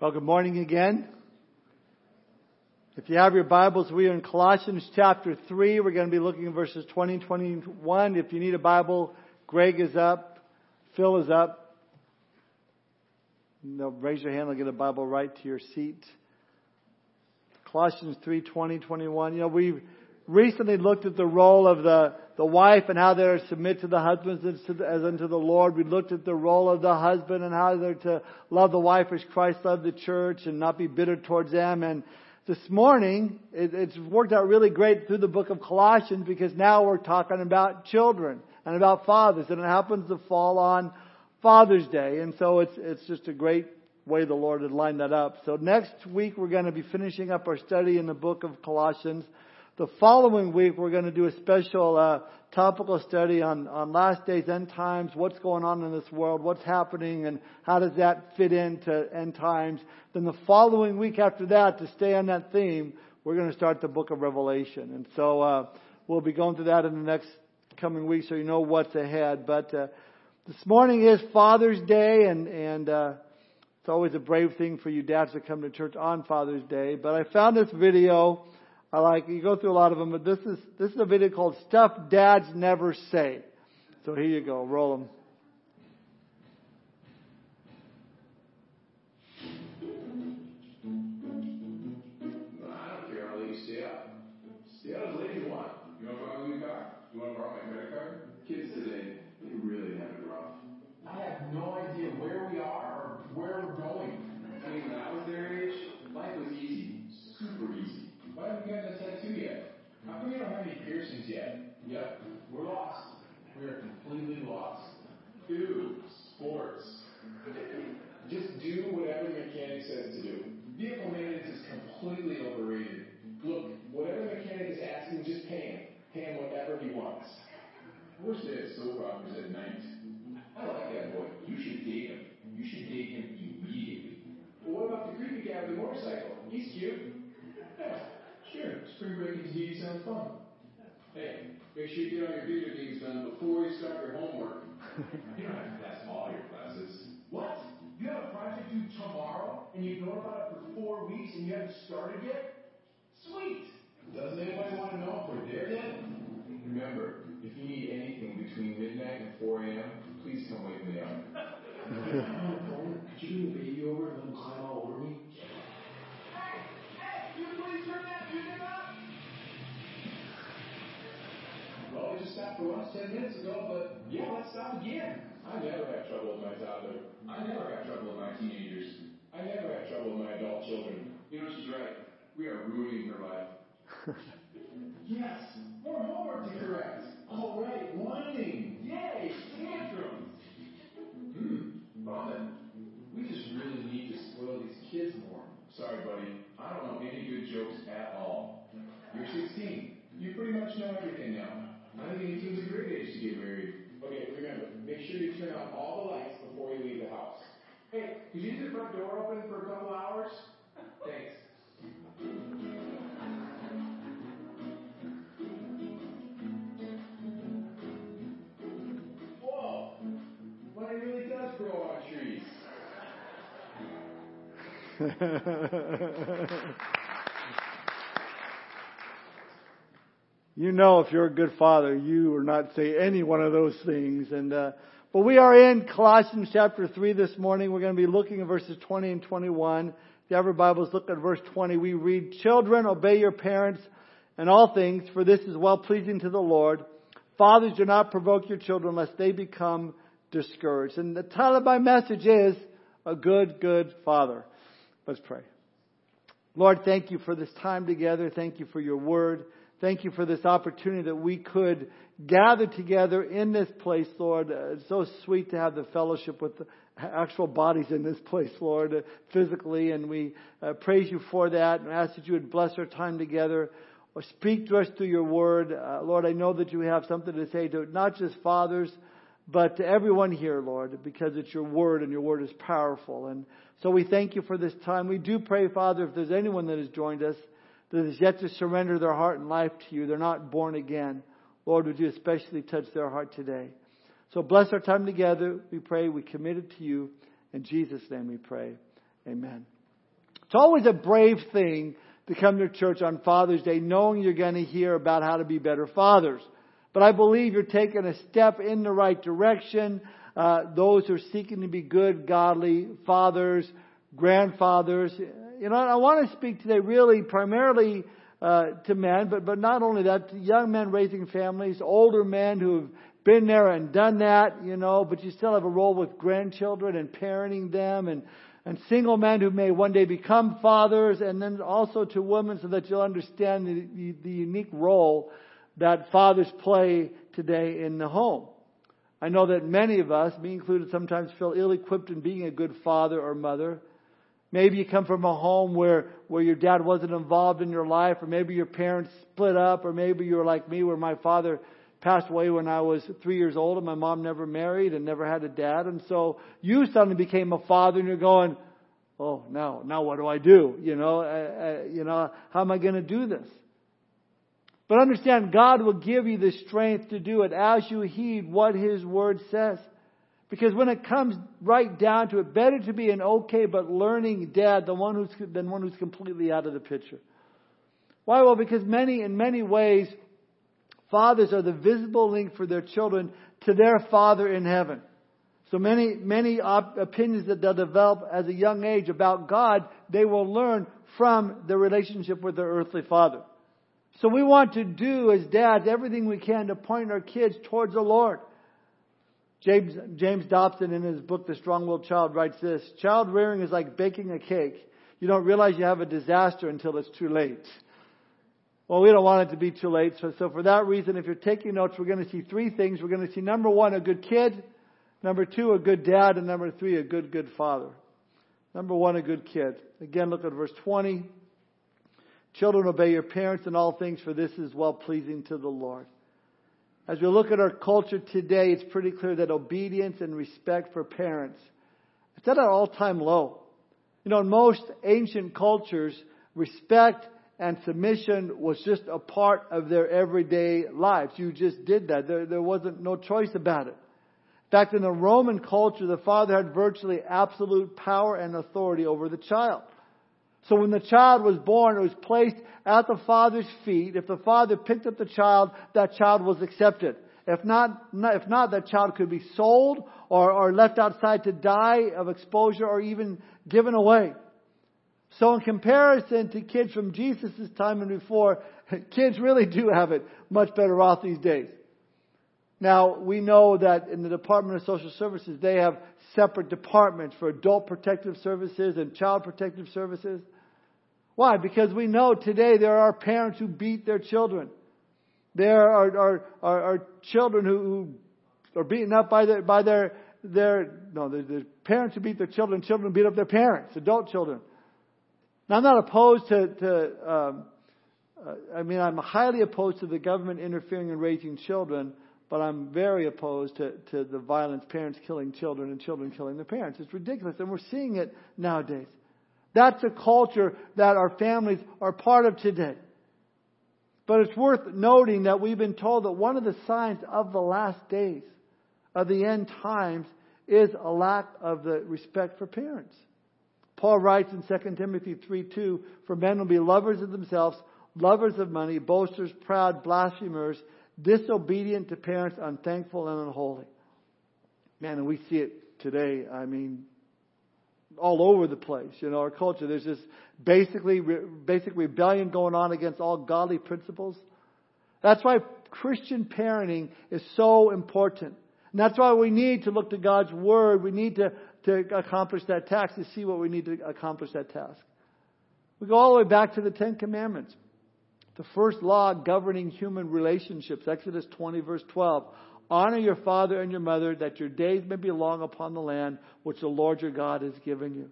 Well, good morning again. If you have your Bibles, we are in Colossians chapter 3. We're going to be looking at verses 20 and 21. If you need a Bible, Greg is up. Phil is up. No, raise your hand. I'll get a Bible right to your seat. Colossians 3, 20, 21. You know, we've recently looked at the role of the, the wife and how they're to submit to the husbands as unto the Lord. We looked at the role of the husband and how they're to love the wife as Christ loved the church and not be bitter towards them. And this morning, it, it's worked out really great through the book of Colossians because now we're talking about children and about fathers and it happens to fall on Father's Day. And so it's, it's just a great way the Lord had lined that up. So next week we're going to be finishing up our study in the book of Colossians. The following week, we're going to do a special uh, topical study on, on last days, end times, what's going on in this world, what's happening, and how does that fit into end times. Then the following week after that, to stay on that theme, we're going to start the book of Revelation. And so uh, we'll be going through that in the next coming week so you know what's ahead. But uh, this morning is Father's Day, and, and uh, it's always a brave thing for you dads to come to church on Father's Day. But I found this video I like you go through a lot of them, but this is this is a video called "Stuff Dads Never Say." So here you go, roll them. Again. I never had trouble with my toddler. I never had trouble with my teenagers. I never had trouble with my adult children. You know, she's right. We are ruining her life. yes, more homework to correct. All right, whining. Yay, tantrums. Hmm, vomit. We just really need to spoil these kids more. Sorry, buddy. I don't know any good jokes at all. You're 16. You pretty much know everything now. I think 18 is a great age to get married. Okay, remember, make sure you turn on all the lights before you leave the house. Hey, could you leave the front door open for a couple hours? Thanks. Whoa, money really does grow on trees. you know if you're a good father, you will not say any one of those things. And uh, but we are in Colossians chapter three this morning. We're going to be looking at verses 20 and 21. If you have your Bibles, look at verse 20. We read, "Children, obey your parents in all things, for this is well pleasing to the Lord. Fathers, do not provoke your children, lest they become discouraged." And the title of my message is "A Good, Good Father." Let's pray. Lord, thank you for this time together. Thank you for your word. Thank you for this opportunity that we could gather together in this place, Lord. Uh, it's so sweet to have the fellowship with the actual bodies in this place, Lord, uh, physically, and we uh, praise you for that and ask that you would bless our time together. Or speak to us through your word. Uh, Lord, I know that you have something to say to not just fathers, but to everyone here, Lord, because it's your word and your word is powerful. And so we thank you for this time. We do pray, Father, if there's anyone that has joined us, that is yet to surrender their heart and life to you. They're not born again. Lord, would you especially touch their heart today? So bless our time together. We pray. We commit it to you. In Jesus' name we pray. Amen. It's always a brave thing to come to church on Father's Day knowing you're going to hear about how to be better fathers. But I believe you're taking a step in the right direction. Uh, those who are seeking to be good, godly fathers, grandfathers. You know, I want to speak today really primarily uh, to men, but but not only that, young men raising families, older men who have been there and done that, you know, but you still have a role with grandchildren and parenting them and and single men who may one day become fathers, and then also to women so that you'll understand the, the, unique role that fathers play today in the home. I know that many of us, me included, sometimes feel ill equipped in being a good father or mother. Maybe you come from a home where, where your dad wasn't involved in your life, or maybe your parents split up, or maybe you were like me where my father passed away when I was three years old and my mom never married and never had a dad. And so you suddenly became a father and you're going, oh, now, now what do I do? You know, uh, uh, you know, how am I going to do this? But understand, God will give you the strength to do it as you heed what His Word says. Because when it comes right down to it, better to be an okay but learning dad than one who's, than one who's completely out of the picture. Why? Well, because many, in many ways, fathers are the visible link for their children to their Father in heaven. So many, many op- opinions that they'll develop as a young age about God, they will learn from their relationship with their earthly father. So we want to do as dads everything we can to point our kids towards the Lord. James, James Dobson in his book, The Strong-Willed Child, writes this, Child rearing is like baking a cake. You don't realize you have a disaster until it's too late. Well, we don't want it to be too late. So, so for that reason, if you're taking notes, we're going to see three things. We're going to see number one, a good kid. Number two, a good dad. And number three, a good, good father. Number one, a good kid. Again, look at verse 20. Children, obey your parents in all things, for this is well pleasing to the Lord. As we look at our culture today, it's pretty clear that obedience and respect for parents it's at an all-time low. You know, in most ancient cultures, respect and submission was just a part of their everyday lives. You just did that. There, there wasn't no choice about it. In fact, in the Roman culture, the father had virtually absolute power and authority over the child. So when the child was born, it was placed at the father's feet. If the father picked up the child, that child was accepted. If not, if not, that child could be sold or, or left outside to die of exposure or even given away. So in comparison to kids from Jesus' time and before, kids really do have it much better off these days. Now, we know that in the Department of Social Services, they have separate departments for adult protective services and child protective services. Why? Because we know today there are parents who beat their children. There are, are, are, are children who, who are beaten up by their, by their, their no, there's parents who beat their children, children beat up their parents, adult children. Now, I'm not opposed to, to um, uh, I mean, I'm highly opposed to the government interfering in raising children but I'm very opposed to, to the violence, parents killing children and children killing their parents. It's ridiculous, and we're seeing it nowadays. That's a culture that our families are part of today. But it's worth noting that we've been told that one of the signs of the last days, of the end times, is a lack of the respect for parents. Paul writes in 2 Timothy 3 2, For men will be lovers of themselves, lovers of money, boasters, proud, blasphemers, disobedient to parents, unthankful and unholy. Man, and we see it today. I mean, all over the place. You know, our culture. There's this basically basic rebellion going on against all godly principles. That's why Christian parenting is so important. And that's why we need to look to God's Word. We need to, to accomplish that task, to see what we need to accomplish that task. We go all the way back to the Ten Commandments. The first law governing human relationships, Exodus 20 verse 12. Honor your father and your mother that your days may be long upon the land which the Lord your God has given you.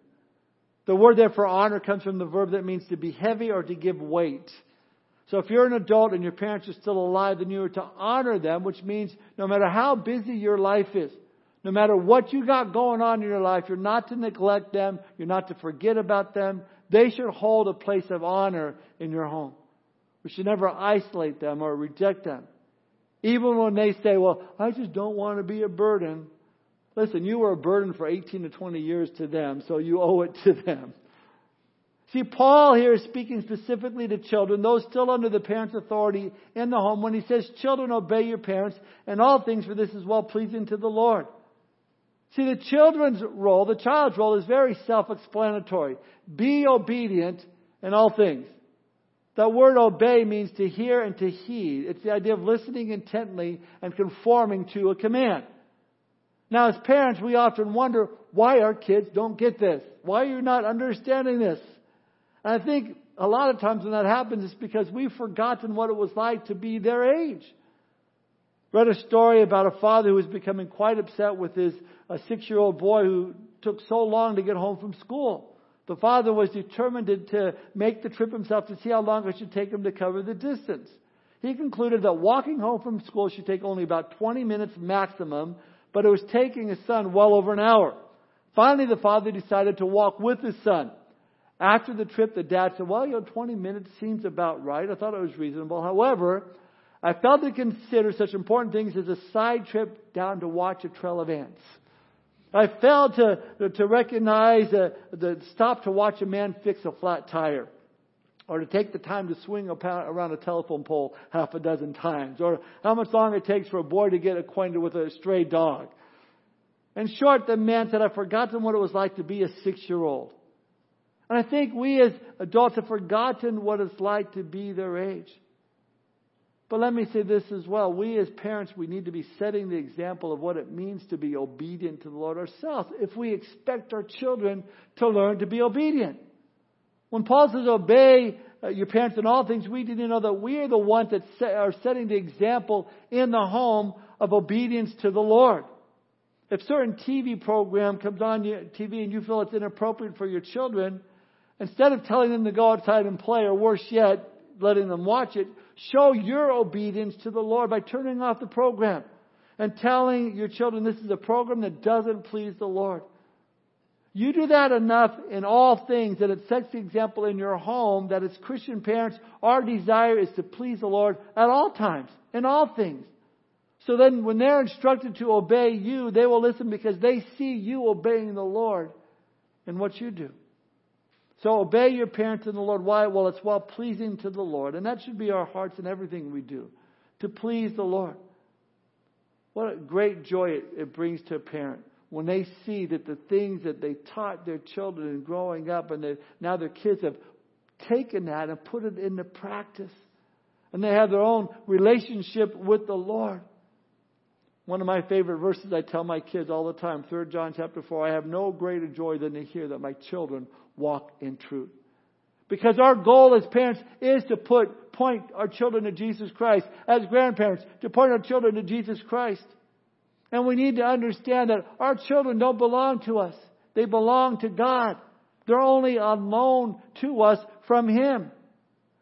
The word there for honor comes from the verb that means to be heavy or to give weight. So if you're an adult and your parents are still alive, then you are to honor them, which means no matter how busy your life is, no matter what you got going on in your life, you're not to neglect them, you're not to forget about them. They should hold a place of honor in your home. We should never isolate them or reject them. Even when they say, well, I just don't want to be a burden. Listen, you were a burden for 18 to 20 years to them, so you owe it to them. See, Paul here is speaking specifically to children, those still under the parents' authority in the home, when he says, Children, obey your parents and all things, for this is well pleasing to the Lord. See, the children's role, the child's role, is very self explanatory. Be obedient in all things. That word obey means to hear and to heed. It's the idea of listening intently and conforming to a command. Now, as parents, we often wonder why our kids don't get this. Why are you not understanding this? And I think a lot of times when that happens, it's because we've forgotten what it was like to be their age. Read a story about a father who was becoming quite upset with his six-year-old boy who took so long to get home from school. The father was determined to, make the trip himself to see how long it should take him to cover the distance. He concluded that walking home from school should take only about 20 minutes maximum, but it was taking his son well over an hour. Finally, the father decided to walk with his son. After the trip, the dad said, well, you know, 20 minutes seems about right. I thought it was reasonable. However, I failed to consider such important things as a side trip down to watch a trail of ants. I failed to, to recognize a, the stop to watch a man fix a flat tire. Or to take the time to swing around a telephone pole half a dozen times. Or how much longer it takes for a boy to get acquainted with a stray dog. In short, the man said, I've forgotten what it was like to be a six year old. And I think we as adults have forgotten what it's like to be their age. But let me say this as well. We as parents, we need to be setting the example of what it means to be obedient to the Lord ourselves if we expect our children to learn to be obedient. When Paul says obey uh, your parents in all things, we need to know that we are the ones that are setting the example in the home of obedience to the Lord. If certain TV program comes on TV and you feel it's inappropriate for your children, Instead of telling them to go outside and play, or worse yet, letting them watch it, show your obedience to the Lord by turning off the program and telling your children this is a program that doesn't please the Lord. You do that enough in all things that it sets the example in your home that as Christian parents, our desire is to please the Lord at all times, in all things. So then when they're instructed to obey you, they will listen because they see you obeying the Lord in what you do. So obey your parents in the Lord. Why? Well, it's well pleasing to the Lord. And that should be our hearts in everything we do. To please the Lord. What a great joy it, it brings to a parent when they see that the things that they taught their children in growing up and now their kids have taken that and put it into practice. And they have their own relationship with the Lord. One of my favorite verses I tell my kids all the time, 3 John chapter 4, I have no greater joy than to hear that my children walk in truth. Because our goal as parents is to put, point our children to Jesus Christ. As grandparents, to point our children to Jesus Christ. And we need to understand that our children don't belong to us. They belong to God. They're only on loan to us from Him.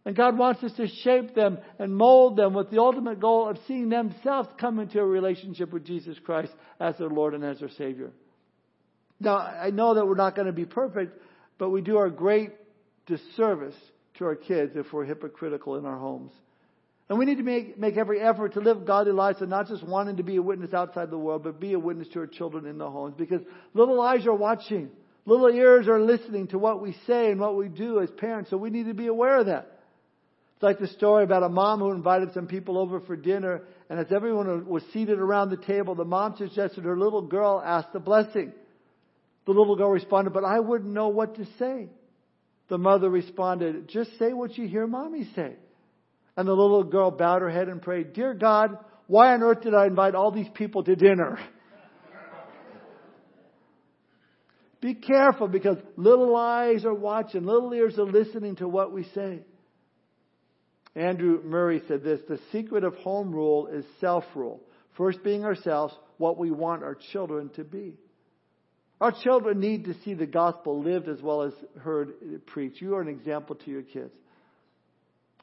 And God wants us to shape them and mold them with the ultimate goal of seeing themselves come into a relationship with Jesus Christ as their Lord and as their Savior. Now, I know that we're not going to be perfect, but we do our great disservice to our kids if we're hypocritical in our homes. And we need to make, make every effort to live godly lives and not just wanting to be a witness outside the world, but be a witness to our children in the homes. Because little eyes are watching. Little ears are listening to what we say and what we do as parents. So we need to be aware of that. Like the story about a mom who invited some people over for dinner. And as everyone was seated around the table, the mom suggested her little girl ask the blessing. The little girl responded, but I wouldn't know what to say. The mother responded, just say what you hear mommy say. And the little girl bowed her head and prayed, Dear God, why on earth did I invite all these people to dinner? Be careful because little eyes are watching, little ears are listening to what we say. Andrew Murray said this The secret of home rule is self rule. First being ourselves, what we want our children to be. Our children need to see the gospel lived as well as heard preached. You are an example to your kids.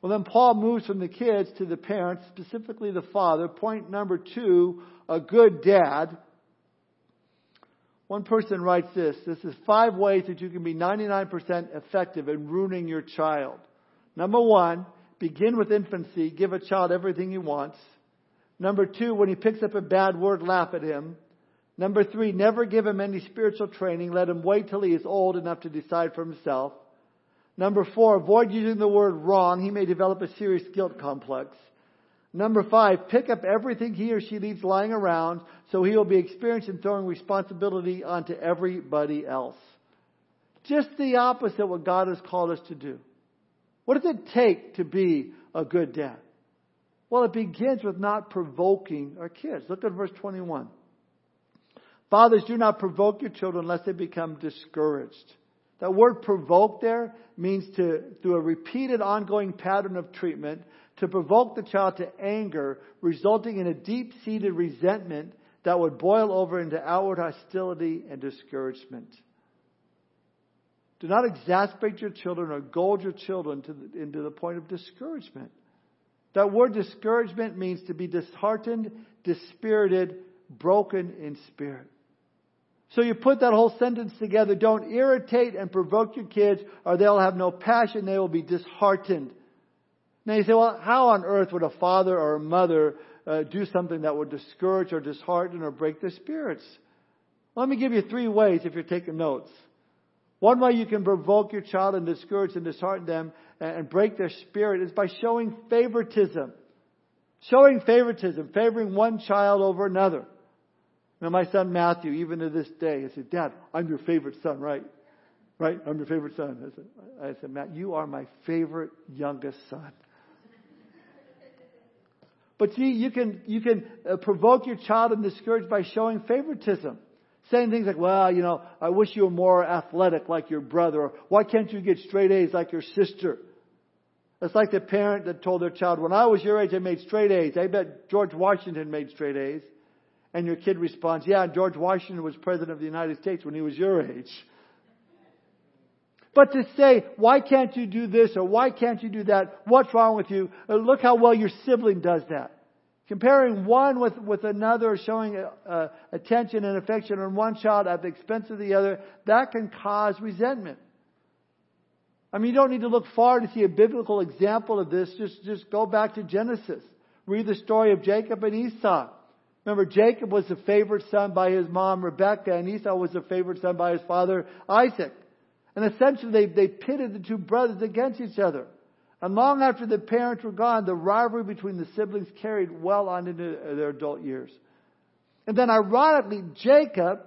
Well, then Paul moves from the kids to the parents, specifically the father. Point number two, a good dad. One person writes this. This is five ways that you can be 99% effective in ruining your child. Number one, begin with infancy. Give a child everything he wants. Number two, when he picks up a bad word, laugh at him. Number three, never give him any spiritual training. Let him wait till he is old enough to decide for himself. Number four, avoid using the word wrong. He may develop a serious guilt complex. Number five, pick up everything he or she leaves lying around so he will be experienced in throwing responsibility onto everybody else. Just the opposite of what God has called us to do. What does it take to be a good dad? Well, it begins with not provoking our kids. Look at verse 21. Fathers, do not provoke your children lest they become discouraged. That word provoke there means to, through a repeated ongoing pattern of treatment, to provoke the child to anger, resulting in a deep seated resentment that would boil over into outward hostility and discouragement. Do not exasperate your children or goad your children the, into the point of discouragement. That word discouragement means to be disheartened, dispirited, broken in spirit. So you put that whole sentence together. Don't irritate and provoke your kids or they'll have no passion. They will be disheartened. Now you say, well, how on earth would a father or a mother uh, do something that would discourage or dishearten or break their spirits? Let me give you three ways if you're taking notes. One way you can provoke your child and discourage and dishearten them and break their spirit is by showing favoritism. Showing favoritism, favoring one child over another. Now my son Matthew, even to this day, he said, Dad, I'm your favorite son, right? Right? I'm your favorite son. I said, I said, Matt, you are my favorite youngest son. But see, you can, you can uh, provoke your child and discourage by showing favoritism. Saying things like, well, you know, I wish you were more athletic like your brother, or why can't you get straight A's like your sister? It's like the parent that told their child, when I was your age, I made straight A's. I bet George Washington made straight A's. And your kid responds, yeah, George Washington was president of the United States when he was your age. But to say, why can't you do this or why can't you do that? What's wrong with you? Uh, look how well your sibling does that. Comparing one with, with another, showing uh, attention and affection on one child at the expense of the other, that can cause resentment. I mean, you don't need to look far to see a biblical example of this. Just, just go back to Genesis. Read the story of Jacob and Esau. Remember, Jacob was the favored son by his mom, Rebekah, and Esau was the favored son by his father, Isaac. And essentially, they, they pitted the two brothers against each other. And long after the parents were gone, the rivalry between the siblings carried well on into their adult years. And then ironically, Jacob,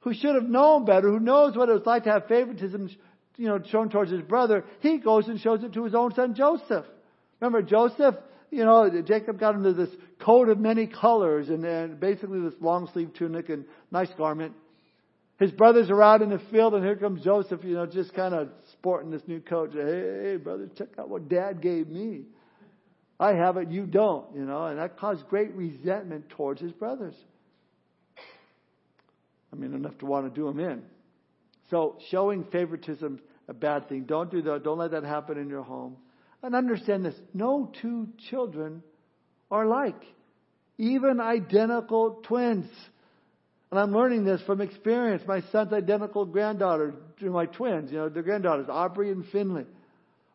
who should have known better, who knows what it was like to have favoritism, you know, shown towards his brother, he goes and shows it to his own son Joseph. Remember Joseph? You know, Jacob got into this coat of many colors and, and basically this long sleeve tunic and nice garment. His brothers are out in the field, and here comes Joseph, you know, just kind of sporting this new coat. Hey, hey, brothers, check out what dad gave me. I have it, you don't, you know, and that caused great resentment towards his brothers. I mean, enough to want to do them in. So, showing favoritism a bad thing. Don't do that. Don't let that happen in your home. And understand this no two children are alike, even identical twins. And I'm learning this from experience. My son's identical granddaughter, my twins, you know, their granddaughters, Aubrey and Finley.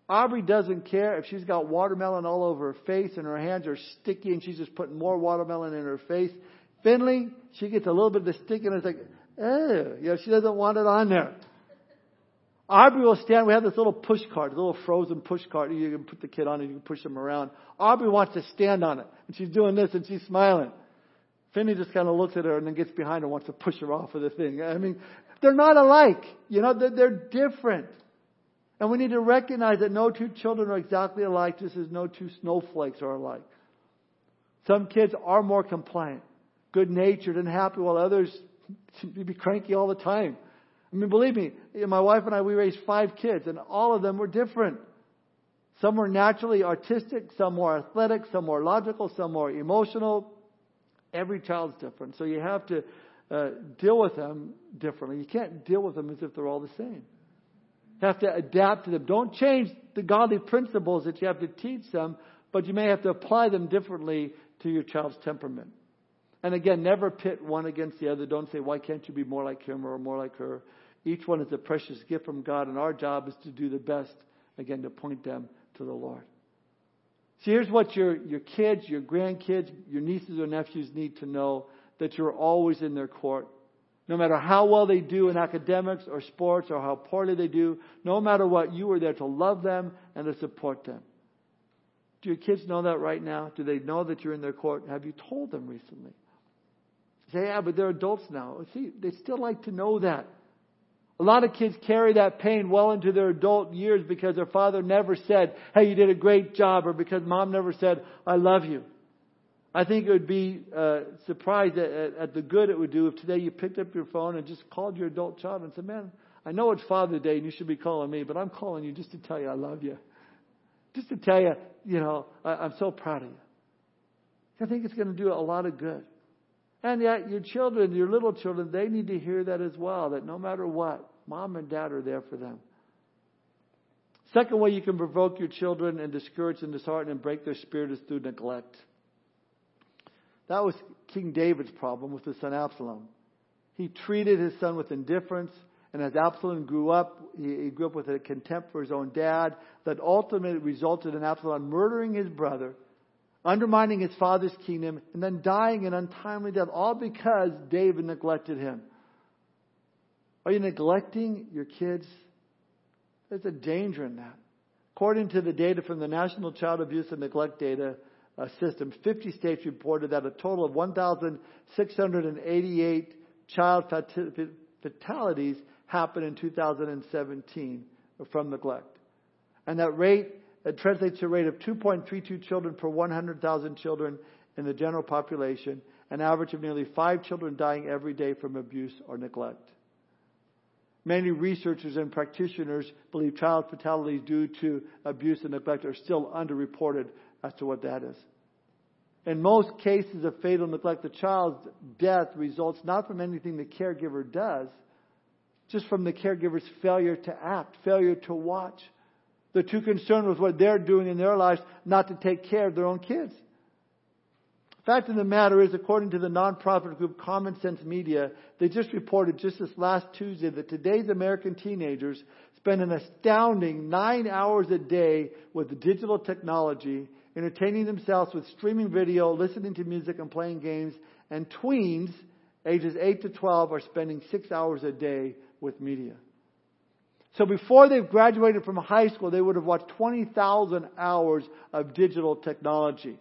Aubrey doesn't care if she's got watermelon all over her face and her hands are sticky and she's just putting more watermelon in her face. Finley, she gets a little bit of the stickiness like, eh, you know, she doesn't want it on there. Aubrey will stand. We have this little push cart, a little frozen push cart. You can put the kid on it. You can push them around. Aubrey wants to stand on it, and she's doing this, and she's smiling. Finley just kind of looks at her and then gets behind her and wants to push her off of the thing. I mean, they're not alike. You know, they're, they're different. And we need to recognize that no two children are exactly alike, just as no two snowflakes are alike. Some kids are more compliant, good natured, and happy, while others seem to be cranky all the time. I mean, believe me, my wife and I, we raised five kids, and all of them were different. Some were naturally artistic, some more athletic, some more logical, some more emotional, Every child's different. So you have to uh, deal with them differently. You can't deal with them as if they're all the same. You have to adapt to them. Don't change the godly principles that you have to teach them, but you may have to apply them differently to your child's temperament. And again, never pit one against the other. Don't say, why can't you be more like him or more like her? Each one is a precious gift from God, and our job is to do the best, again, to point them to the Lord. See, here's what your, your kids, your grandkids, your nieces or nephews need to know that you're always in their court. No matter how well they do in academics or sports or how poorly they do, no matter what, you are there to love them and to support them. Do your kids know that right now? Do they know that you're in their court? Have you told them recently? Say, yeah, but they're adults now. See, they still like to know that. A lot of kids carry that pain well into their adult years because their father never said, hey, you did a great job, or because mom never said, I love you. I think it would be uh, surprised at, at, at the good it would do if today you picked up your phone and just called your adult child and said, man, I know it's Father's Day and you should be calling me, but I'm calling you just to tell you I love you. Just to tell you, you know, I, I'm so proud of you. I think it's going to do a lot of good. And yet, your children, your little children, they need to hear that as well that no matter what, mom and dad are there for them. Second way you can provoke your children and discourage and dishearten and break their spirit is through neglect. That was King David's problem with his son Absalom. He treated his son with indifference, and as Absalom grew up, he grew up with a contempt for his own dad that ultimately resulted in Absalom murdering his brother undermining his father's kingdom, and then dying an untimely death, all because David neglected him. Are you neglecting your kids? There's a danger in that. According to the data from the National Child Abuse and Neglect Data uh, System, 50 states reported that a total of 1,688 child fatalities happened in 2017 from neglect. And that rate that translates to a rate of 2.32 children per 100,000 children in the general population, an average of nearly five children dying every day from abuse or neglect. Many researchers and practitioners believe child fatalities due to abuse and neglect are still underreported as to what that is. In most cases of fatal neglect, the child's death results not from anything the caregiver does, just from the caregiver's failure to act, failure to watch, they're too concerned with what they're doing in their lives not to take care of their own kids. Fact of the matter is, according to the nonprofit group Common Sense Media, they just reported just this last Tuesday that today's American teenagers spend an astounding nine hours a day with digital technology, entertaining themselves with streaming video, listening to music, and playing games. And tweens, ages 8 to 12, are spending six hours a day with media. So before they've graduated from high school, they would have watched 20,000 hours of digital technology.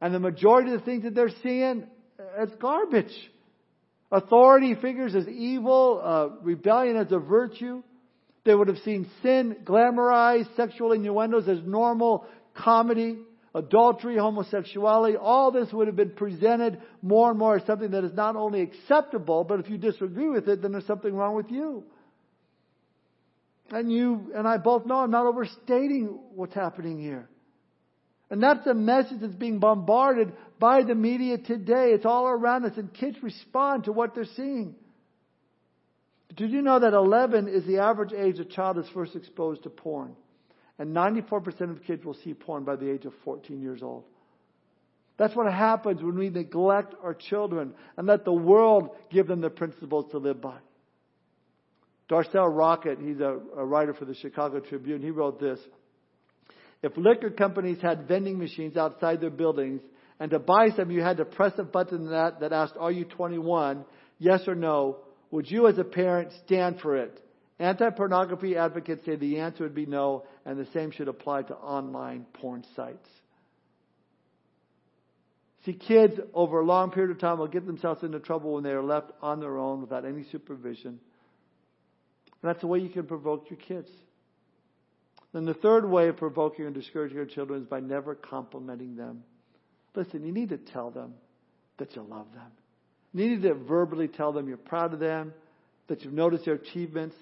And the majority of the things that they're seeing, it's garbage. Authority figures as evil, uh, rebellion as a virtue. They would have seen sin glamorized, sexual innuendos as normal comedy, adultery, homosexuality. All this would have been presented more and more as something that is not only acceptable, but if you disagree with it, then there's something wrong with you. And you and I both know I'm not overstating what's happening here. And that's the message that's being bombarded by the media today. It's all around us, and kids respond to what they're seeing. Did you know that 11 is the average age a child is first exposed to porn? And 94% of kids will see porn by the age of 14 years old. That's what happens when we neglect our children and let the world give them the principles to live by. Darcel Rockett, he's a, a writer for the Chicago Tribune, he wrote this. If liquor companies had vending machines outside their buildings, and to buy some you had to press a button that, that asked, Are you 21? Yes or no? Would you, as a parent, stand for it? Anti pornography advocates say the answer would be no, and the same should apply to online porn sites. See, kids over a long period of time will get themselves into trouble when they are left on their own without any supervision. That's the way you can provoke your kids. Then the third way of provoking and discouraging your children is by never complimenting them. Listen, you need to tell them that you love them. You need to verbally tell them you're proud of them, that you've noticed their achievements.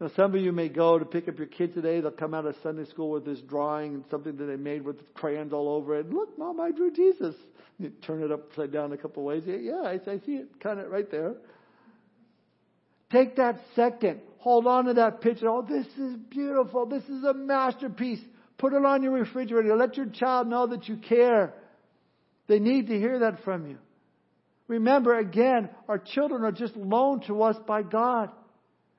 Now, some of you may go to pick up your kids today. They'll come out of Sunday school with this drawing and something that they made with crayons all over it. Look, Mom, I drew Jesus. You turn it upside down a couple ways. Yeah, I, I see it kind of right there. Take that second. Hold on to that picture. Oh, this is beautiful. This is a masterpiece. Put it on your refrigerator. Let your child know that you care. They need to hear that from you. Remember, again, our children are just loaned to us by God.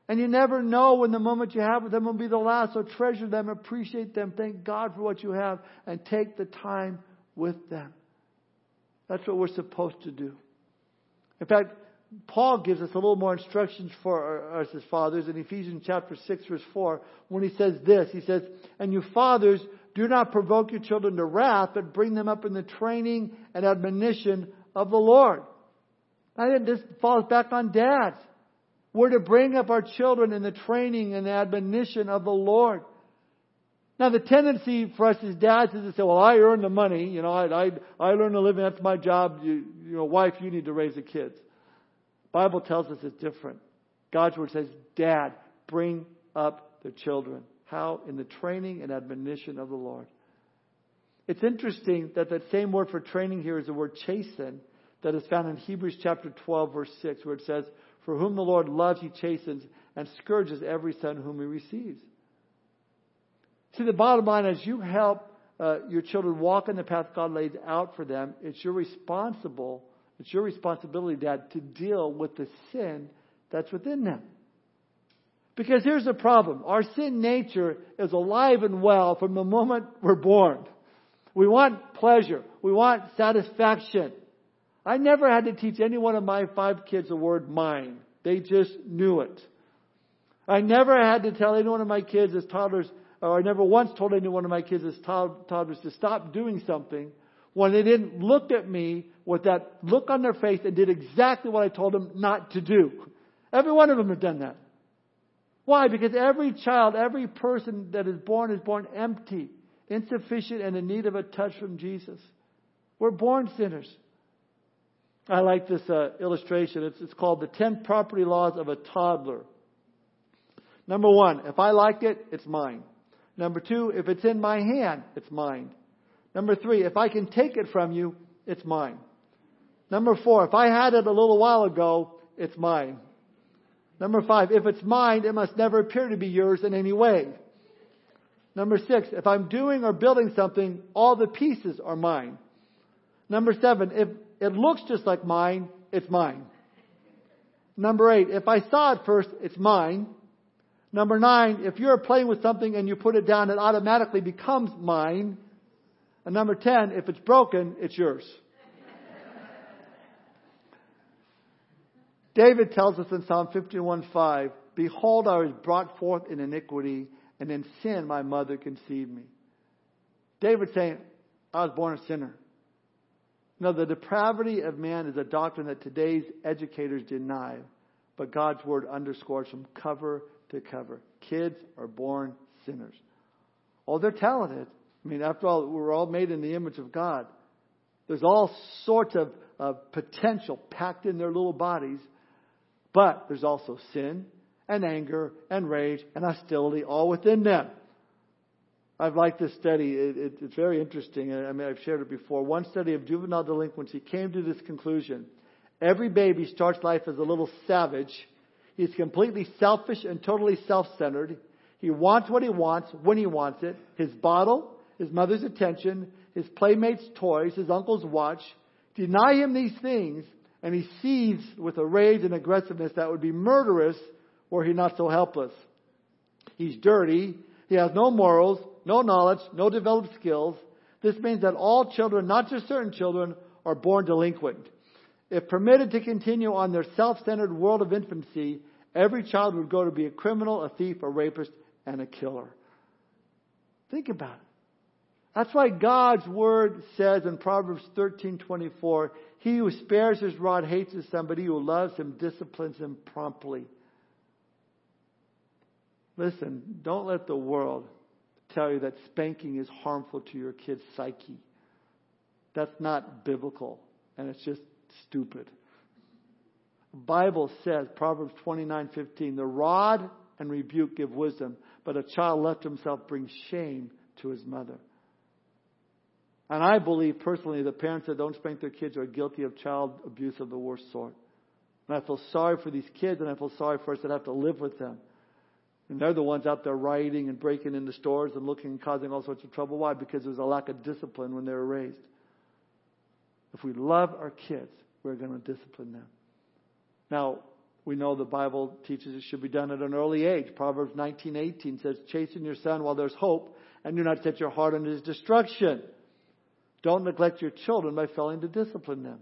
And you never know when the moment you have with them will be the last. So treasure them, appreciate them, thank God for what you have, and take the time with them. That's what we're supposed to do. In fact, Paul gives us a little more instructions for us as fathers in Ephesians chapter 6 verse 4 when he says this. He says, And you fathers, do not provoke your children to wrath, but bring them up in the training and admonition of the Lord. I think this falls back on dads. We're to bring up our children in the training and the admonition of the Lord. Now the tendency for us as dads is to say, well, I earn the money, you know, I, I, I earn a living, that's my job, you, you know, wife, you need to raise the kids. Bible tells us it's different. God's word says, dad, bring up the children. How? In the training and admonition of the Lord. It's interesting that that same word for training here is the word chasten that is found in Hebrews chapter 12 verse 6 where it says, For whom the Lord loves he chastens and scourges every son whom he receives. See, the bottom line is you help uh, your children walk in the path God laid out for them. It's your responsible, it's your responsibility, Dad, to deal with the sin that's within them. Because here's the problem. Our sin nature is alive and well from the moment we're born. We want pleasure. We want satisfaction. I never had to teach any one of my five kids the word mine. They just knew it. I never had to tell any one of my kids as toddlers, or I never once told any one of my kids as toddlers to stop doing something when they didn't look at me with that look on their face and did exactly what I told them not to do. Every one of them have done that. Why? Because every child, every person that is born is born empty, insufficient, and in need of a touch from Jesus. We're born sinners. I like this uh, illustration. It's, it's called the 10 property laws of a toddler. Number one, if I like it, it's mine. Number two, if it's in my hand, it's mine. Number three, if I can take it from you, it's mine. Number four, if I had it a little while ago, it's mine. Number five, if it's mine, it must never appear to be yours in any way. Number six, if I'm doing or building something, all the pieces are mine. Number seven, if it looks just like mine, it's mine. Number eight, if I saw it first, it's mine. Number nine, if you're playing with something and you put it down, it automatically becomes mine. And number ten, if it's broken, it's yours. David tells us in Psalm 51:5, Behold, I was brought forth in iniquity, and in sin my mother conceived me. David saying, I was born a sinner. Now, the depravity of man is a doctrine that today's educators deny, but God's word underscores from cover to cover. Kids are born sinners. Oh, they're talented. I mean, after all, we're all made in the image of God. There's all sorts of, of potential packed in their little bodies, but there's also sin and anger and rage and hostility all within them. I've liked this study. It, it, it's very interesting. I mean, I've shared it before. One study of juvenile delinquency came to this conclusion. Every baby starts life as a little savage. He's completely selfish and totally self-centered. He wants what he wants when he wants it. His bottle, his mother's attention, his playmates' toys, his uncle's watch. Deny him these things, and he seethes with a rage and aggressiveness that would be murderous were he not so helpless. He's dirty. He has no morals, no knowledge, no developed skills. This means that all children, not just certain children, are born delinquent. If permitted to continue on their self-centered world of infancy, every child would go to be a criminal, a thief, a rapist, and a killer. Think about it. That's why God's word says in Proverbs 13:24, "He who spares his rod hates his son, but he who loves him disciplines him promptly." Listen, don't let the world tell you that spanking is harmful to your kid's psyche. That's not biblical, and it's just stupid. The Bible says, Proverbs 29:15, "The rod and rebuke give wisdom, but a child left himself brings shame to his mother." And I believe personally that parents that don't spank their kids are guilty of child abuse of the worst sort. And I feel sorry for these kids, and I feel sorry for us that have to live with them. And they're the ones out there rioting and breaking into stores and looking and causing all sorts of trouble. Why? Because there's a lack of discipline when they were raised. If we love our kids, we're going to discipline them. Now, we know the Bible teaches it should be done at an early age. Proverbs 19:18 says, "Chasten your son while there's hope, and do not set your heart on his destruction." Don't neglect your children by failing to discipline them.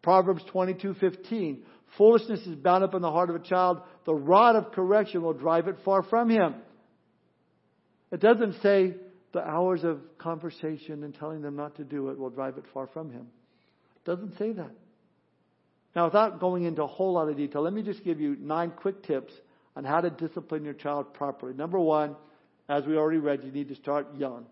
Proverbs 22:15, Foolishness is bound up in the heart of a child. The rod of correction will drive it far from him. It doesn't say the hours of conversation and telling them not to do it will drive it far from him. It doesn't say that. Now, without going into a whole lot of detail, let me just give you nine quick tips on how to discipline your child properly. Number one, as we already read, you need to start young.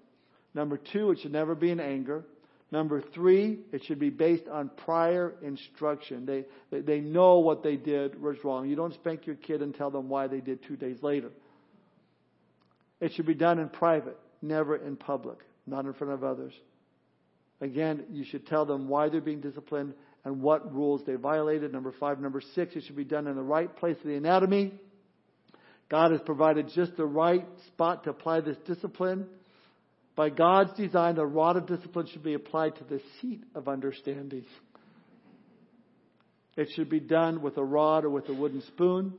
Number two, it should never be in anger. Number three, it should be based on prior instruction. They, they, they know what they did was wrong. You don't spank your kid and tell them why they did two days later. It should be done in private, never in public, not in front of others. Again, you should tell them why they're being disciplined and what rules they violated. Number five. Number six, it should be done in the right place of the anatomy. God has provided just the right spot to apply this discipline. By God's design, the rod of discipline should be applied to the seat of understanding. It should be done with a rod or with a wooden spoon.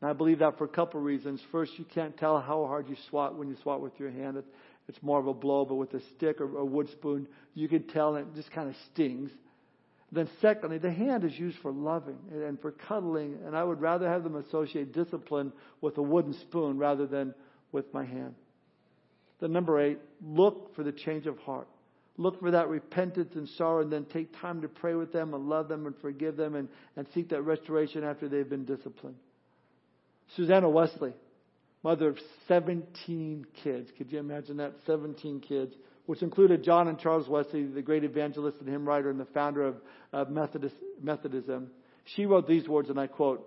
And I believe that for a couple of reasons. First, you can't tell how hard you swat when you swat with your hand. It's more of a blow, but with a stick or a wood spoon, you can tell it just kind of stings. Then, secondly, the hand is used for loving and for cuddling, and I would rather have them associate discipline with a wooden spoon rather than with my hand. Then, number eight, look for the change of heart. Look for that repentance and sorrow, and then take time to pray with them and love them and forgive them and, and seek that restoration after they've been disciplined. Susanna Wesley, mother of 17 kids. Could you imagine that? 17 kids which included John and Charles Wesley, the great evangelist and hymn writer and the founder of, of Methodist, Methodism. She wrote these words, and I quote,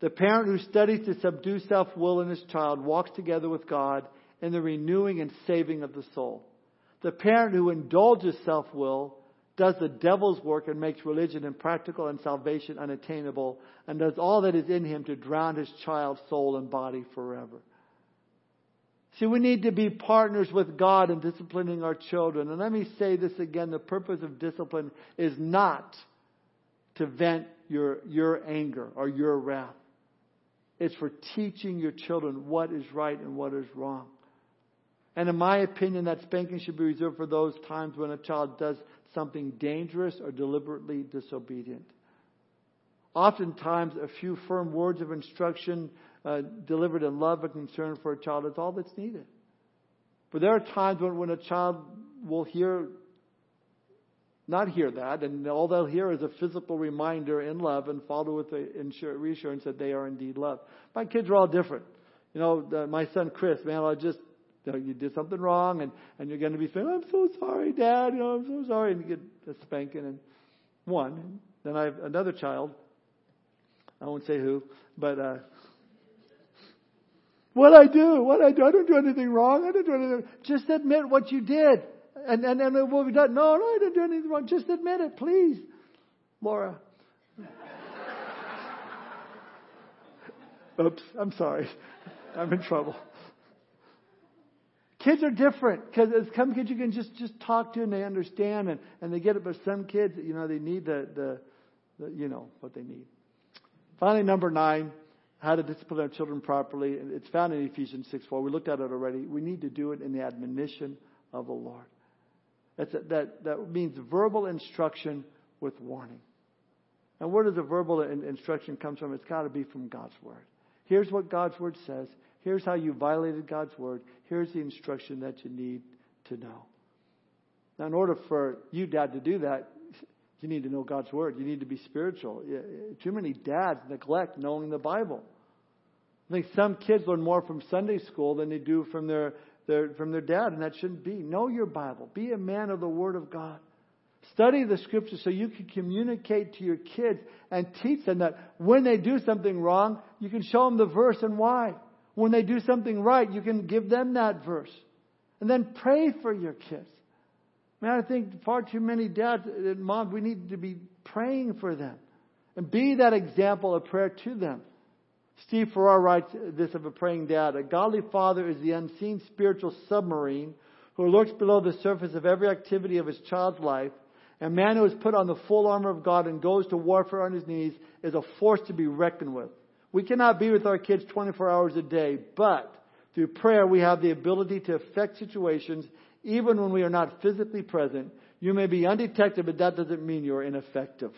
The parent who studies to subdue self-will in his child walks together with God in the renewing and saving of the soul. The parent who indulges self-will does the devil's work and makes religion impractical and salvation unattainable and does all that is in him to drown his child's soul and body forever. See, we need to be partners with God in disciplining our children. And let me say this again the purpose of discipline is not to vent your, your anger or your wrath, it's for teaching your children what is right and what is wrong. And in my opinion, that spanking should be reserved for those times when a child does something dangerous or deliberately disobedient. Oftentimes, a few firm words of instruction uh, delivered in love and concern for a child is all that's needed. But there are times when, when a child will hear, not hear that, and all they'll hear is a physical reminder in love and follow with the reassurance that they are indeed loved. My kids are all different. You know, the, my son Chris, man, I just, you, did something wrong and, and you're going to be saying, I'm so sorry, Dad, you know, I'm so sorry, and you get a spanking and one. Then I have another child. I won't say who, but, uh, what I do? What I do? I don't do anything wrong. I didn't do anything. Just admit what you did. And, and, and what we done. No, no, I didn't do anything wrong. Just admit it, please. Laura. Oops, I'm sorry. I'm in trouble. Kids are different because some kids you can just just talk to and they understand and, and they get it. But some kids, you know, they need the, the the you know what they need. Finally, number nine, how to discipline our children properly. It's found in Ephesians 6 4. We looked at it already. We need to do it in the admonition of the Lord. That's a, that, that means verbal instruction with warning. And where does the verbal instruction come from? It's got to be from God's Word. Here's what God's Word says. Here's how you violated God's Word. Here's the instruction that you need to know. Now, in order for you, Dad, to do that, you need to know God's Word. You need to be spiritual. Too many dads neglect knowing the Bible. I think some kids learn more from Sunday school than they do from their, their, from their dad, and that shouldn't be. Know your Bible. Be a man of the Word of God. Study the Scriptures so you can communicate to your kids and teach them that when they do something wrong, you can show them the verse and why. When they do something right, you can give them that verse. And then pray for your kids. Man, I think far too many dads and moms, we need to be praying for them. And be that example of prayer to them. Steve Farrar writes this of a praying dad. A godly father is the unseen spiritual submarine who lurks below the surface of every activity of his child's life. A man who has put on the full armor of God and goes to warfare on his knees is a force to be reckoned with. We cannot be with our kids 24 hours a day, but through prayer we have the ability to affect situations even when we are not physically present. You may be undetected, but that doesn't mean you're ineffective.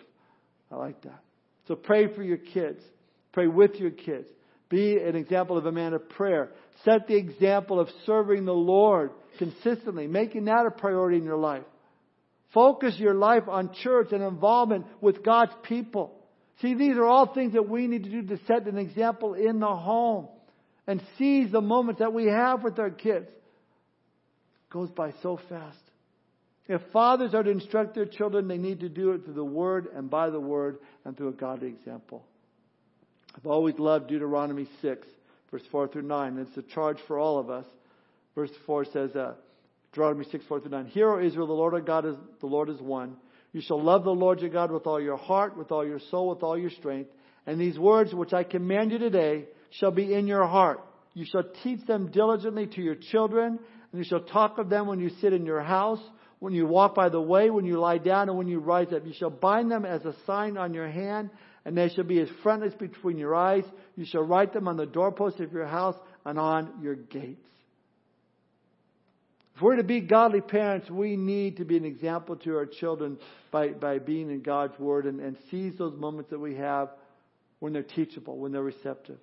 I like that. So pray for your kids. Pray with your kids. Be an example of a man of prayer. Set the example of serving the Lord consistently, making that a priority in your life. Focus your life on church and involvement with God's people. See, these are all things that we need to do to set an example in the home and seize the moments that we have with our kids. It goes by so fast. If fathers are to instruct their children, they need to do it through the Word and by the Word and through a godly example. I've always loved Deuteronomy 6, verse 4 through 9. It's a charge for all of us. Verse 4 says, uh, Deuteronomy 6, 4 through 9. Hear, O Israel, the Lord our God is, the Lord is one. You shall love the Lord your God with all your heart, with all your soul, with all your strength. And these words which I command you today shall be in your heart. You shall teach them diligently to your children, and you shall talk of them when you sit in your house when you walk by the way, when you lie down, and when you rise up. You shall bind them as a sign on your hand, and they shall be as frontlets between your eyes. You shall write them on the doorposts of your house and on your gates. If we're to be godly parents, we need to be an example to our children by, by being in God's Word and, and seize those moments that we have when they're teachable, when they're receptive.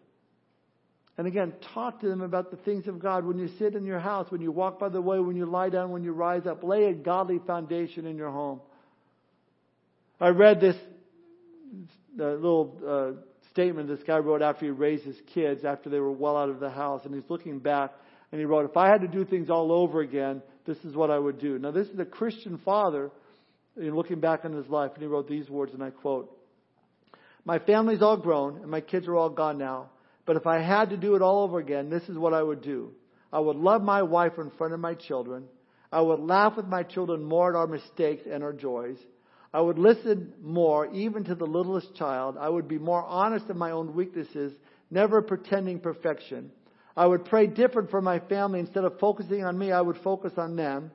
And again, talk to them about the things of God. When you sit in your house, when you walk by the way, when you lie down, when you rise up, lay a godly foundation in your home. I read this uh, little uh, statement this guy wrote after he raised his kids, after they were well out of the house, and he's looking back, and he wrote, If I had to do things all over again, this is what I would do. Now, this is a Christian father in looking back on his life, and he wrote these words, and I quote, My family's all grown, and my kids are all gone now. But if I had to do it all over again, this is what I would do. I would love my wife in front of my children. I would laugh with my children more at our mistakes and our joys. I would listen more, even to the littlest child. I would be more honest in my own weaknesses, never pretending perfection. I would pray different for my family. Instead of focusing on me, I would focus on them.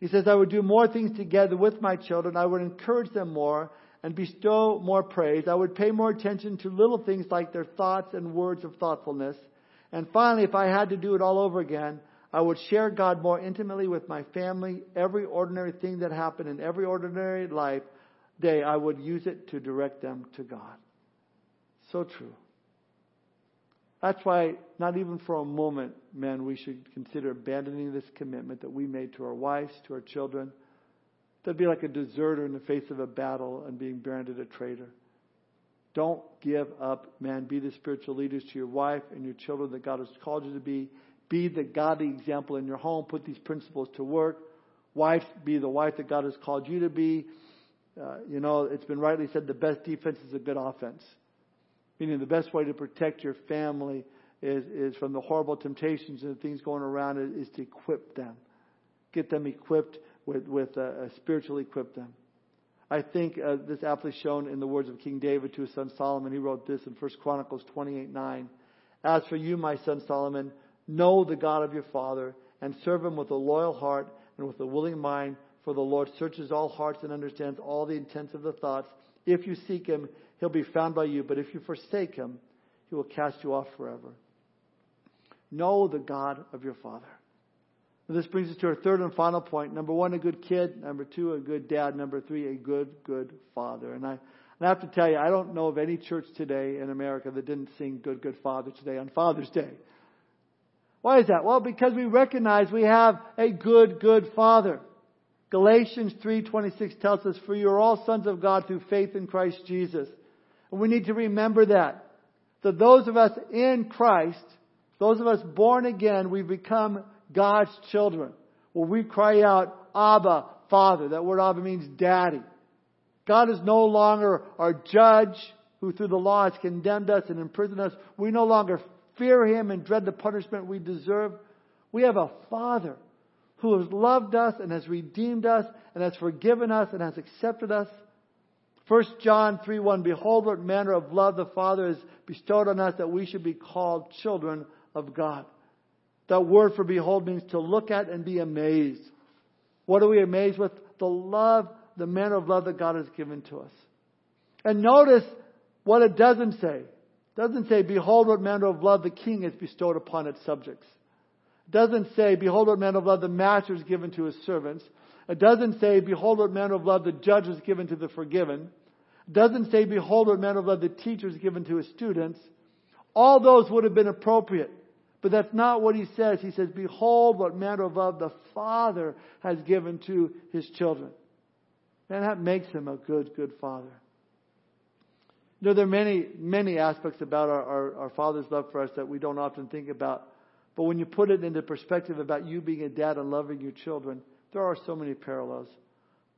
He says, I would do more things together with my children. I would encourage them more and bestow more praise. I would pay more attention to little things like their thoughts and words of thoughtfulness. And finally, if I had to do it all over again, I would share God more intimately with my family. Every ordinary thing that happened in every ordinary life day, I would use it to direct them to God. So true. That's why, not even for a moment, men, we should consider abandoning this commitment that we made to our wives, to our children, That'd be like a deserter in the face of a battle and being branded a traitor. Don't give up, man. Be the spiritual leaders to your wife and your children that God has called you to be. Be the godly example in your home. Put these principles to work. Wife, be the wife that God has called you to be. Uh, you know, it's been rightly said the best defense is a good offense. Meaning the best way to protect your family is, is from the horrible temptations and things going around is, is to equip them. Get them equipped with, with uh, uh, spiritually equip them. I think uh, this aptly shown in the words of King David to his son Solomon. He wrote this in 1 Chronicles 28 9. As for you, my son Solomon, know the God of your father and serve him with a loyal heart and with a willing mind, for the Lord searches all hearts and understands all the intents of the thoughts. If you seek him, he'll be found by you, but if you forsake him, he will cast you off forever. Know the God of your father. And this brings us to our third and final point. Number one, a good kid. Number two, a good dad. Number three, a good, good father. And I, and I have to tell you, I don't know of any church today in America that didn't sing Good, Good Father today on Father's Day. Why is that? Well, because we recognize we have a good, good father. Galatians 3:26 tells us, "For you are all sons of God through faith in Christ Jesus." And we need to remember that. That those of us in Christ, those of us born again, we've become God's children. When we cry out, Abba, Father, that word Abba means daddy. God is no longer our judge who through the law has condemned us and imprisoned us. We no longer fear him and dread the punishment we deserve. We have a Father who has loved us and has redeemed us and has forgiven us and has accepted us. 1 John 3 1 Behold, what manner of love the Father has bestowed on us that we should be called children of God. That word for behold means to look at and be amazed. What are we amazed with? The love, the manner of love that God has given to us. And notice what it doesn't say. It doesn't say, behold what manner of love the king has bestowed upon its subjects. It doesn't say, behold what manner of love the master has given to his servants. It doesn't say, behold what manner of love the judge has given to the forgiven. Doesn't say, behold what manner of love the teacher has given to his students. All those would have been appropriate. But that's not what he says. He says, behold what manner of love the Father has given to his children. And that makes him a good, good father. You know, there are many, many aspects about our, our, our Father's love for us that we don't often think about. But when you put it into perspective about you being a dad and loving your children, there are so many parallels.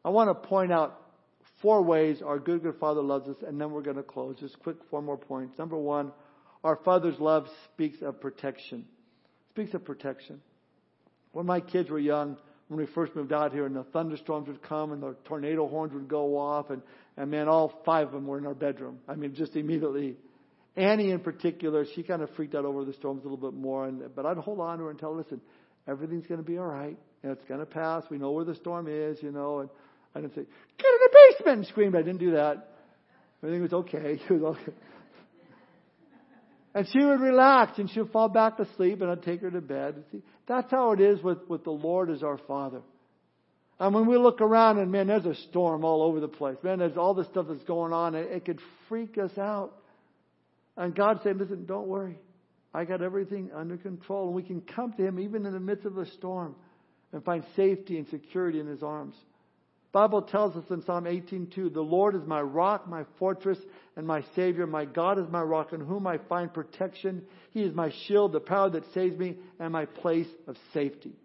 I want to point out four ways our good, good Father loves us, and then we're going to close. Just quick four more points. Number one, our Father's love speaks of protection. Speaks of protection. When my kids were young, when we first moved out here, and the thunderstorms would come and the tornado horns would go off, and, and man, all five of them were in our bedroom. I mean, just immediately. Annie, in particular, she kind of freaked out over the storms a little bit more, and, but I'd hold on to her and tell her, listen, everything's going to be all right, and it's going to pass. We know where the storm is, you know, and I didn't say, get in the basement and scream. I didn't do that. Everything was okay. It was okay. And she would relax and she'd fall back to sleep and I'd take her to bed. See, that's how it is with, with the Lord as our Father. And when we look around and man, there's a storm all over the place. Man, there's all this stuff that's going on. It could freak us out. And God said, listen, don't worry. I got everything under control. And we can come to Him even in the midst of a storm and find safety and security in His arms. Bible tells us in Psalm 18:2, "The Lord is my rock, my fortress, and my savior. My God is my rock in whom I find protection. He is my shield, the power that saves me, and my place of safety."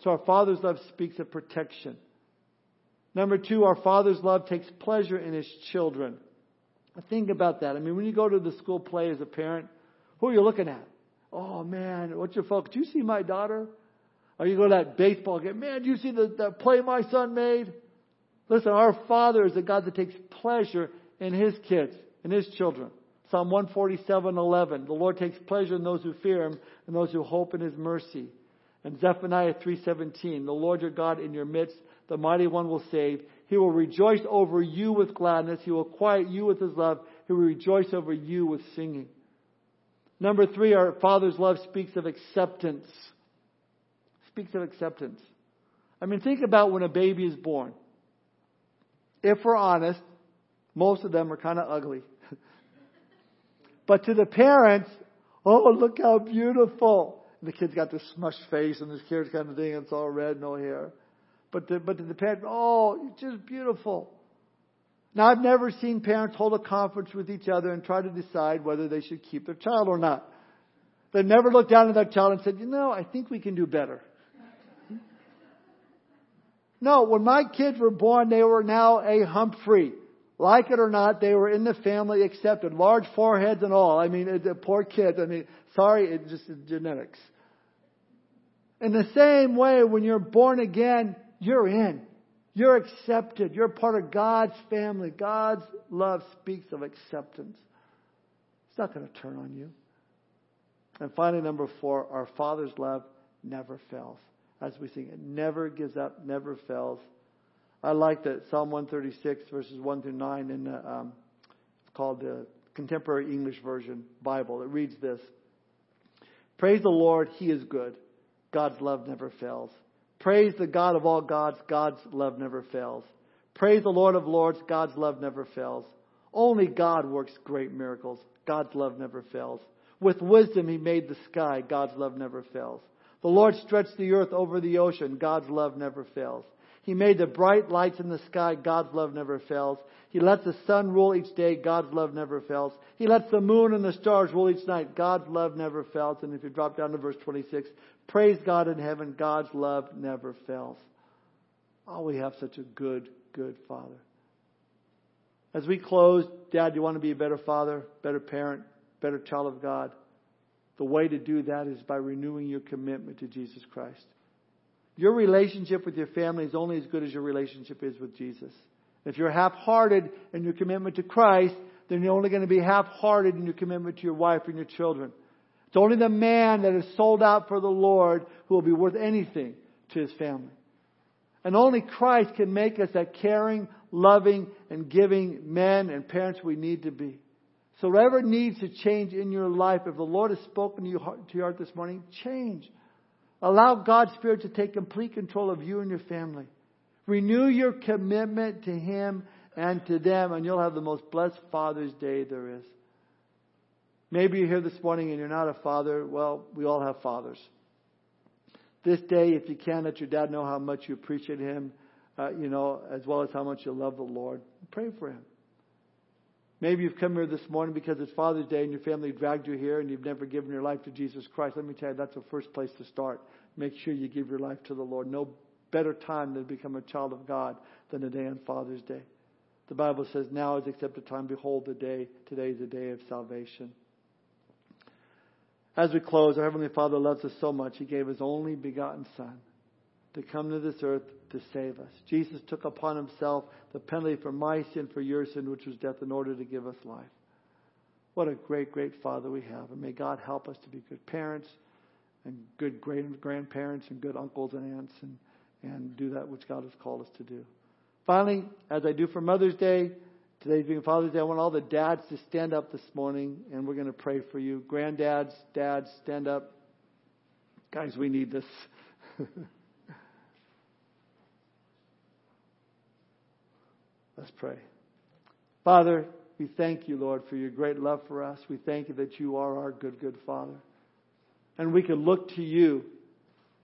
So our Father's love speaks of protection. Number two, our Father's love takes pleasure in His children. Think about that. I mean, when you go to the school play as a parent, who are you looking at? Oh man, what's your focus? Do you see my daughter? Or you go to that baseball game. Man, do you see the, the play my son made? Listen, our Father is a God that takes pleasure in His kids, in His children. Psalm 147:11. The Lord takes pleasure in those who fear Him and those who hope in His mercy. And Zephaniah 3:17. The Lord your God in your midst, the mighty one will save. He will rejoice over you with gladness. He will quiet you with His love. He will rejoice over you with singing. Number three, our Father's love speaks of acceptance speaks of acceptance. I mean, think about when a baby is born. If we're honest, most of them are kind of ugly. but to the parents, oh, look how beautiful. And the kid's got this smushed face and this kid's kind of thing, it's all red, no hair. But to, but to the parents, oh, it's just beautiful. Now, I've never seen parents hold a conference with each other and try to decide whether they should keep their child or not. They've never looked down at their child and said, you know, I think we can do better. No, when my kids were born, they were now a Humphrey. Like it or not, they were in the family accepted. Large foreheads and all. I mean, the poor kids. I mean, sorry, it's just genetics. In the same way, when you're born again, you're in. You're accepted. You're part of God's family. God's love speaks of acceptance. It's not going to turn on you. And finally, number four, our Father's love never fails as we sing. It never gives up, never fails. I like that Psalm 136 verses 1 through 9 in the, um, it's called the Contemporary English Version Bible. It reads this. Praise the Lord, He is good. God's love never fails. Praise the God of all gods. God's love never fails. Praise the Lord of lords. God's love never fails. Only God works great miracles. God's love never fails. With wisdom, He made the sky. God's love never fails. The Lord stretched the earth over the ocean. God's love never fails. He made the bright lights in the sky. God's love never fails. He lets the sun rule each day. God's love never fails. He lets the moon and the stars rule each night. God's love never fails. And if you drop down to verse 26, praise God in heaven. God's love never fails. Oh, we have such a good, good Father. As we close, Dad, do you want to be a better father, better parent, better child of God? The way to do that is by renewing your commitment to Jesus Christ. Your relationship with your family is only as good as your relationship is with Jesus. If you're half-hearted in your commitment to Christ, then you're only going to be half-hearted in your commitment to your wife and your children. It's only the man that is sold out for the Lord who will be worth anything to his family. And only Christ can make us that caring, loving, and giving men and parents we need to be. So whatever needs to change in your life, if the Lord has spoken to, you, to your heart this morning, change. Allow God's Spirit to take complete control of you and your family. Renew your commitment to Him and to them, and you'll have the most blessed Father's Day there is. Maybe you're here this morning and you're not a father. Well, we all have fathers. This day, if you can, let your dad know how much you appreciate him, uh, you know, as well as how much you love the Lord. Pray for him. Maybe you've come here this morning because it's Father's Day and your family dragged you here and you've never given your life to Jesus Christ. Let me tell you, that's the first place to start. Make sure you give your life to the Lord. No better time to become a child of God than a day on Father's Day. The Bible says, now is accepted time. Behold the day. Today is the day of salvation. As we close, our Heavenly Father loves us so much, He gave His only begotten Son to come to this earth to save us. Jesus took upon Himself the penalty for my sin, for your sin, which was death, in order to give us life. What a great, great Father we have. And may God help us to be good parents and good great grandparents and good uncles and aunts and, and do that which God has called us to do. Finally, as I do for Mother's Day, Today being Father's Day, I want all the dads to stand up this morning and we're going to pray for you. Granddads, dads, stand up. Guys, we need this. Let's pray. Father, we thank you, Lord, for your great love for us. We thank you that you are our good, good Father. And we can look to you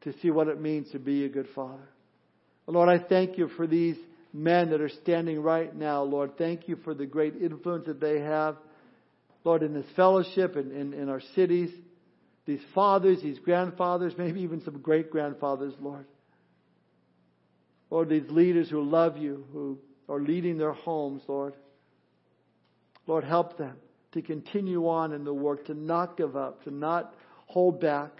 to see what it means to be a good Father. Lord, I thank you for these men that are standing right now, Lord. Thank you for the great influence that they have, Lord, in this fellowship and in, in, our cities. These fathers, these grandfathers, maybe even some great grandfathers, Lord. Lord, these leaders who love you, who are leading their homes, Lord. Lord, help them to continue on in the work, to not give up, to not hold back,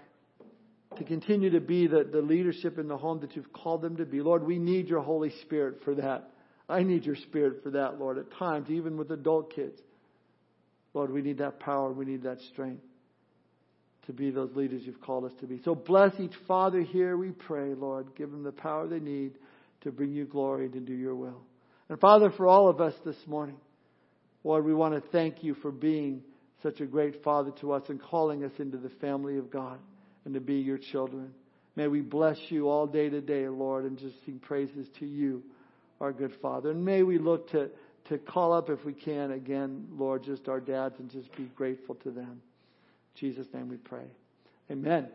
to continue to be the, the leadership in the home that you've called them to be. Lord, we need your Holy Spirit for that. I need your Spirit for that, Lord, at times, even with adult kids. Lord, we need that power. We need that strength to be those leaders you've called us to be. So bless each father here, we pray, Lord. Give them the power they need to bring you glory and to do your will. And Father, for all of us this morning, Lord, we want to thank you for being such a great Father to us and calling us into the family of God and to be your children. May we bless you all day today, Lord, and just sing praises to you, our good Father. And may we look to, to call up, if we can, again, Lord, just our dads and just be grateful to them. In Jesus' name we pray. Amen.